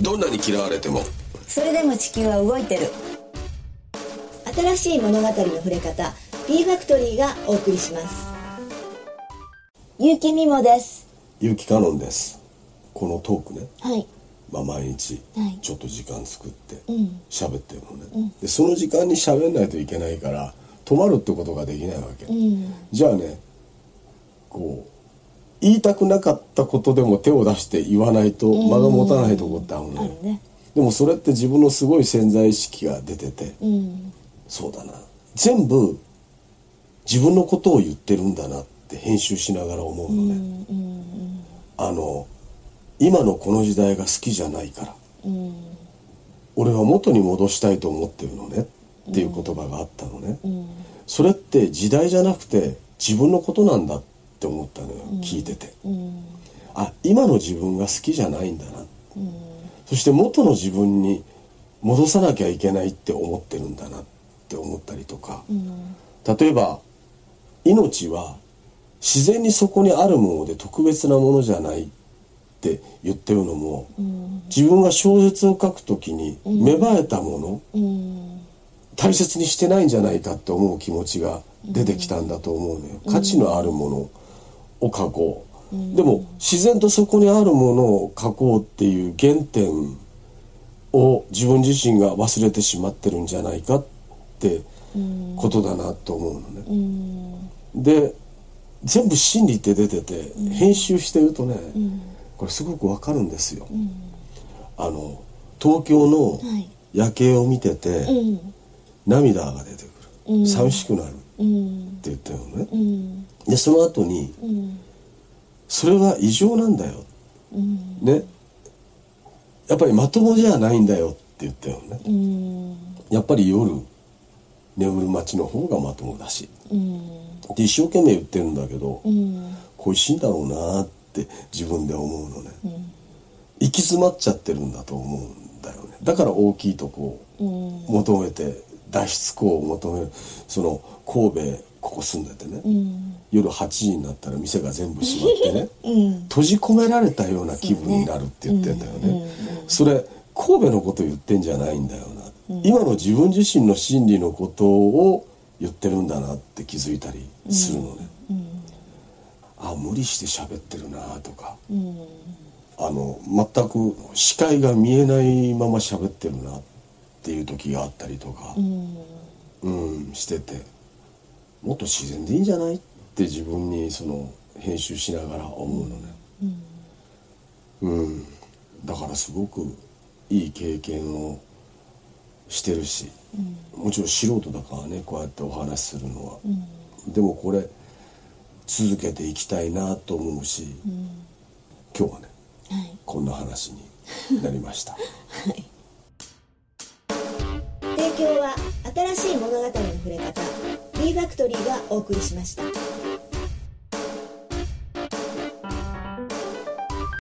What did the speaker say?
どんなに嫌われても。それでも地球は動いてる。新しい物語の触れ方 P ファクトリーがお送りします。結城美もです。結城カノンです。このトークね、はい。まあ、毎日はい。ちょっと時間作ってうん。喋ってるのね、でその時間に喋んないといけないから止まるってことができないわけ、うん。じゃあねこう言いたくなかったことでも手を出して言わないと間が持たないとこってあね。でもそれって自分のすごい潜在意識が出てて、うん。そうだな。全部自分のことを言ってるんだなって編集しながら思うのね、あの今のこの時代が好きじゃないから。うん。俺は元に戻したいと思ってるのね。っていう言葉があったのね、それって時代じゃなくて自分のことなんだって思ったのよ、聞いてて、あ今の自分が好きじゃないんだな、そして元の自分に戻さなきゃいけないって思ってるんだなって思ったりとか、例えば命は自然にそこにあるもので特別なものじゃないって言ってるのも、自分が小説を書くときに芽生えたもの、うん。大切にしてないんじゃないかって思う気持ちが出てきたんだと思うのよ、価値のあるものを書こう、でも自然とそこにあるものを書こうっていう原点を自分自身が忘れてしまってるんじゃないかってことだなと思うのね、で全部真理って出てて、編集してるとね、これすごくわかるんですよ、あの東京のはい。夜景を見てて、うん。涙が出てくる、うん。寂しくなるってうん言ったよね、うん。でその後にうんそれは異常なんだよ。うん。ね。やっぱりまともじゃないんだよって言ったよね。うん。やっぱり夜眠る街の方がまともだし。うん。で一生懸命言ってるんだけど、うん。恋しいんだろうなって自分で思うのね、行き詰まっちゃってるんだと思うんだよね。だから大きいとこをうん。求めて脱出口を求めるその神戸ここ住んでてね、うん夜8時になったら店が全部閉まってね うん。閉じ込められたような気分になるって言ってんだよね。それ神戸のこと言ってんじゃないんだよな、今の自分自身の心理のことを言ってるんだなって気づいたりするのね、あ無理して喋ってるなとか、うん。あの全く視界が見えないまま喋ってるなっていう時があったりとか、うん。うん、してて。もっと自然でいいんじゃない？って自分にその編集しながら思うのね。うん、だからすごくいい経験をしてるし、もちろん素人だからねこうやってお話しするのは、でもこれ続けていきたいなと思うし、今日はねはい。こんな話になりました。提供は新しい物語の触れ方 B ファクトリーがお送りしました